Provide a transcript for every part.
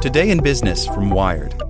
Today in Business from Wired.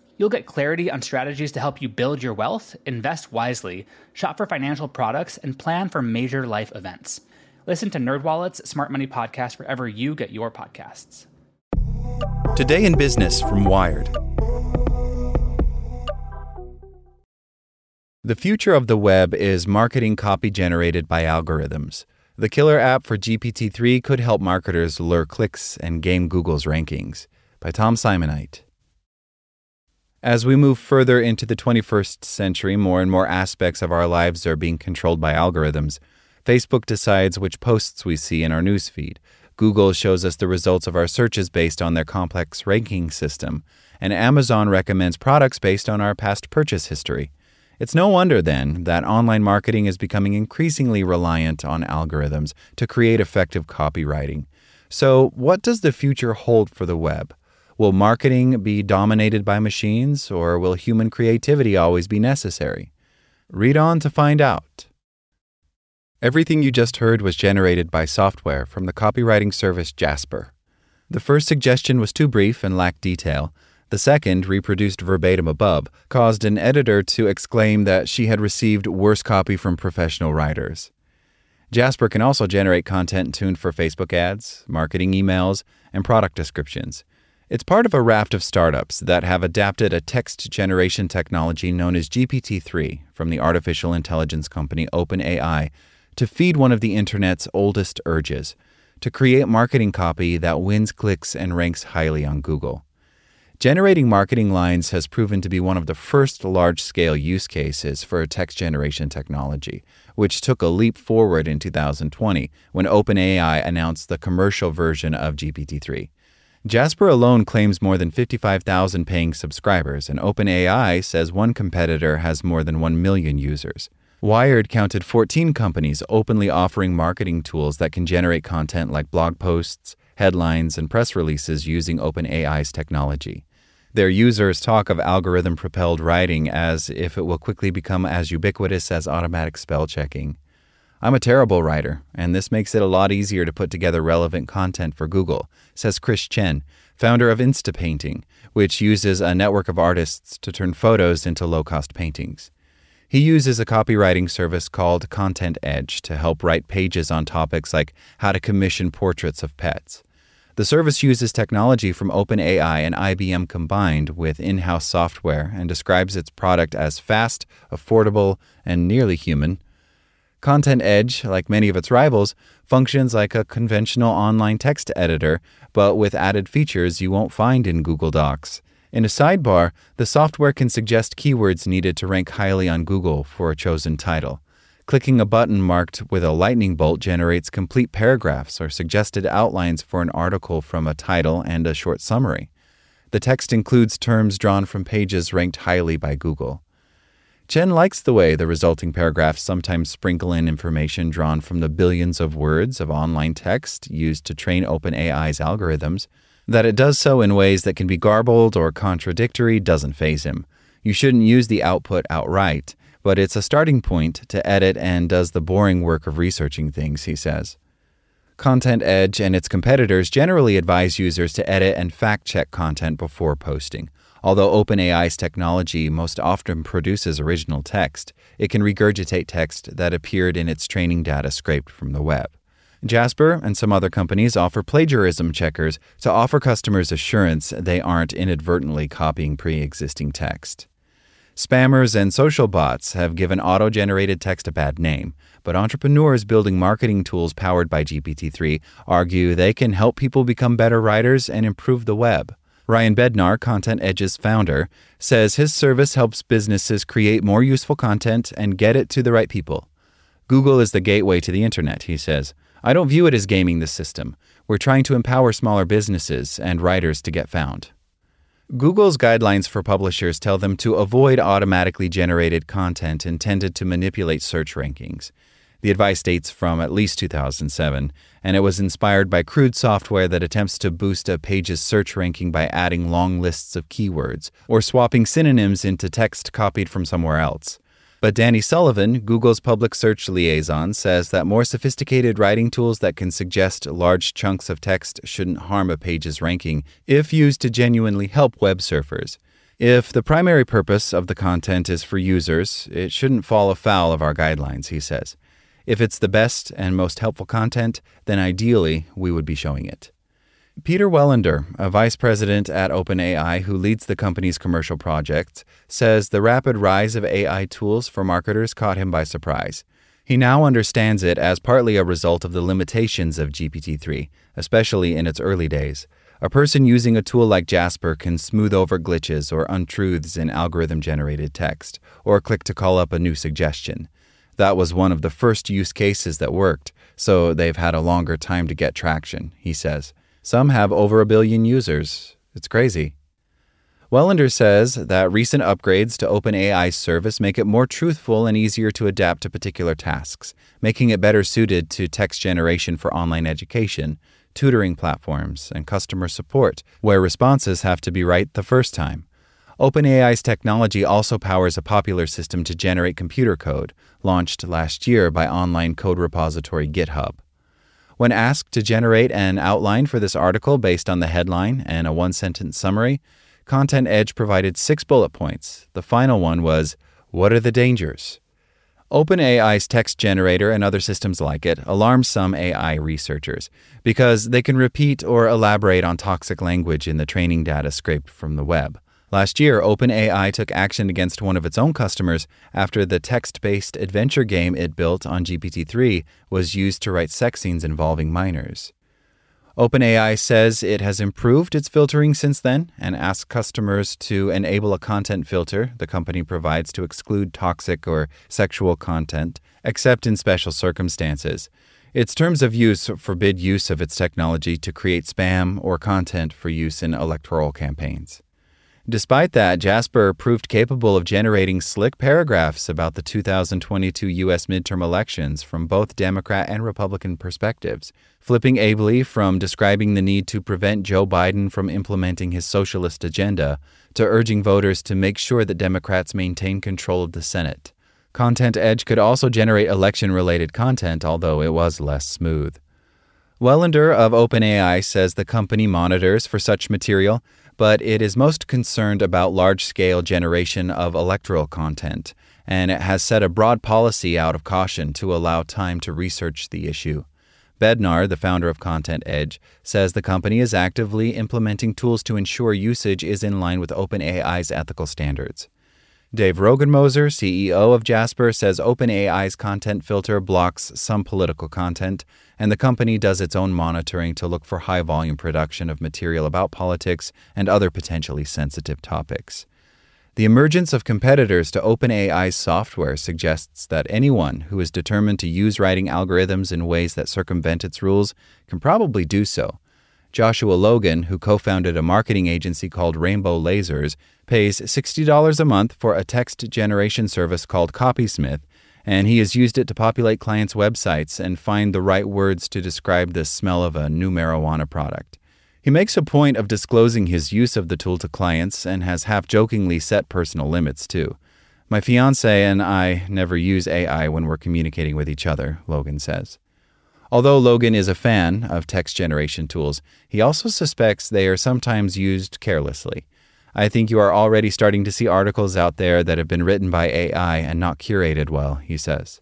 You'll get clarity on strategies to help you build your wealth, invest wisely, shop for financial products, and plan for major life events. Listen to NerdWallet's Smart Money Podcast wherever you get your podcasts. Today in Business from Wired. The future of the web is marketing copy generated by algorithms. The killer app for GPT 3 could help marketers lure clicks and game Google's rankings. By Tom Simonite. As we move further into the 21st century, more and more aspects of our lives are being controlled by algorithms. Facebook decides which posts we see in our newsfeed. Google shows us the results of our searches based on their complex ranking system. And Amazon recommends products based on our past purchase history. It's no wonder, then, that online marketing is becoming increasingly reliant on algorithms to create effective copywriting. So, what does the future hold for the web? Will marketing be dominated by machines, or will human creativity always be necessary? Read on to find out. Everything you just heard was generated by software from the copywriting service Jasper. The first suggestion was too brief and lacked detail, the second, reproduced verbatim above, caused an editor to exclaim that she had received worse copy from professional writers. Jasper can also generate content tuned for Facebook ads, marketing emails, and product descriptions. It's part of a raft of startups that have adapted a text generation technology known as GPT 3 from the artificial intelligence company OpenAI to feed one of the internet's oldest urges to create marketing copy that wins clicks and ranks highly on Google. Generating marketing lines has proven to be one of the first large scale use cases for text generation technology, which took a leap forward in 2020 when OpenAI announced the commercial version of GPT 3. Jasper alone claims more than 55,000 paying subscribers, and OpenAI says one competitor has more than 1 million users. Wired counted 14 companies openly offering marketing tools that can generate content like blog posts, headlines, and press releases using OpenAI's technology. Their users talk of algorithm propelled writing as if it will quickly become as ubiquitous as automatic spell checking. I'm a terrible writer, and this makes it a lot easier to put together relevant content for Google, says Chris Chen, founder of Instapainting, which uses a network of artists to turn photos into low cost paintings. He uses a copywriting service called Content Edge to help write pages on topics like how to commission portraits of pets. The service uses technology from OpenAI and IBM combined with in house software and describes its product as fast, affordable, and nearly human. Content Edge, like many of its rivals, functions like a conventional online text editor, but with added features you won't find in Google Docs. In a sidebar, the software can suggest keywords needed to rank highly on Google for a chosen title. Clicking a button marked with a lightning bolt generates complete paragraphs or suggested outlines for an article from a title and a short summary. The text includes terms drawn from pages ranked highly by Google. Chen likes the way the resulting paragraphs sometimes sprinkle in information drawn from the billions of words of online text used to train OpenAI's algorithms. That it does so in ways that can be garbled or contradictory doesn't faze him. You shouldn't use the output outright but it's a starting point to edit and does the boring work of researching things, he says. Content Edge and its competitors generally advise users to edit and fact check content before posting. Although OpenAI's technology most often produces original text, it can regurgitate text that appeared in its training data scraped from the web. Jasper and some other companies offer plagiarism checkers to offer customers assurance they aren't inadvertently copying pre existing text. Spammers and social bots have given auto generated text a bad name, but entrepreneurs building marketing tools powered by GPT 3 argue they can help people become better writers and improve the web. Ryan Bednar, Content Edge's founder, says his service helps businesses create more useful content and get it to the right people. Google is the gateway to the internet, he says. I don't view it as gaming the system. We're trying to empower smaller businesses and writers to get found. Google's guidelines for publishers tell them to avoid automatically generated content intended to manipulate search rankings. The advice dates from at least 2007, and it was inspired by crude software that attempts to boost a page's search ranking by adding long lists of keywords or swapping synonyms into text copied from somewhere else. But Danny Sullivan, Google's public search liaison, says that more sophisticated writing tools that can suggest large chunks of text shouldn't harm a page's ranking if used to genuinely help web surfers. If the primary purpose of the content is for users, it shouldn't fall afoul of our guidelines, he says. If it's the best and most helpful content, then ideally we would be showing it. Peter Welinder, a vice president at OpenAI who leads the company's commercial projects, says the rapid rise of AI tools for marketers caught him by surprise. He now understands it as partly a result of the limitations of GPT 3, especially in its early days. A person using a tool like Jasper can smooth over glitches or untruths in algorithm generated text, or click to call up a new suggestion. That was one of the first use cases that worked, so they've had a longer time to get traction, he says. Some have over a billion users. It's crazy. Welinder says that recent upgrades to OpenAI's service make it more truthful and easier to adapt to particular tasks, making it better suited to text generation for online education, tutoring platforms, and customer support, where responses have to be right the first time. OpenAI's technology also powers a popular system to generate computer code, launched last year by online code repository GitHub. When asked to generate an outline for this article based on the headline and a one sentence summary, Content Edge provided six bullet points. The final one was What are the dangers? OpenAI's text generator and other systems like it alarm some AI researchers because they can repeat or elaborate on toxic language in the training data scraped from the web. Last year, OpenAI took action against one of its own customers after the text based adventure game it built on GPT 3 was used to write sex scenes involving minors. OpenAI says it has improved its filtering since then and asks customers to enable a content filter the company provides to exclude toxic or sexual content, except in special circumstances. Its terms of use forbid use of its technology to create spam or content for use in electoral campaigns. Despite that, Jasper proved capable of generating slick paragraphs about the 2022 U.S. midterm elections from both Democrat and Republican perspectives, flipping ably from describing the need to prevent Joe Biden from implementing his socialist agenda to urging voters to make sure that Democrats maintain control of the Senate. Content Edge could also generate election related content, although it was less smooth. Welinder of OpenAI says the company monitors for such material but it is most concerned about large scale generation of electoral content, and it has set a broad policy out of caution to allow time to research the issue. Bednar, the founder of Content Edge, says the company is actively implementing tools to ensure usage is in line with OpenAI's ethical standards. Dave Rogenmoser, CEO of Jasper, says OpenAI's content filter blocks some political content, and the company does its own monitoring to look for high volume production of material about politics and other potentially sensitive topics. The emergence of competitors to OpenAI's software suggests that anyone who is determined to use writing algorithms in ways that circumvent its rules can probably do so. Joshua Logan, who co founded a marketing agency called Rainbow Lasers, pays $60 a month for a text generation service called Copysmith, and he has used it to populate clients' websites and find the right words to describe the smell of a new marijuana product. He makes a point of disclosing his use of the tool to clients and has half jokingly set personal limits, too. My fiance and I never use AI when we're communicating with each other, Logan says. Although Logan is a fan of text generation tools, he also suspects they are sometimes used carelessly. I think you are already starting to see articles out there that have been written by AI and not curated well, he says.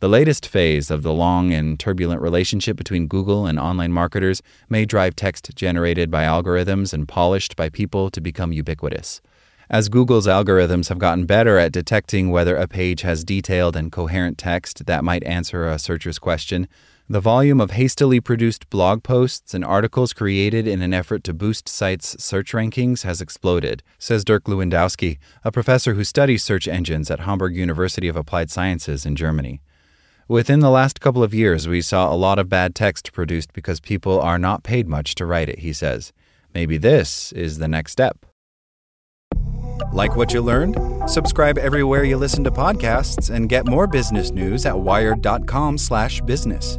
The latest phase of the long and turbulent relationship between Google and online marketers may drive text generated by algorithms and polished by people to become ubiquitous. As Google's algorithms have gotten better at detecting whether a page has detailed and coherent text that might answer a searcher's question, the volume of hastily produced blog posts and articles created in an effort to boost sites' search rankings has exploded, says Dirk Lewandowski, a professor who studies search engines at Hamburg University of Applied Sciences in Germany. Within the last couple of years, we saw a lot of bad text produced because people are not paid much to write it, he says. Maybe this is the next step. Like what you learned? Subscribe everywhere you listen to podcasts and get more business news at wired.com/business.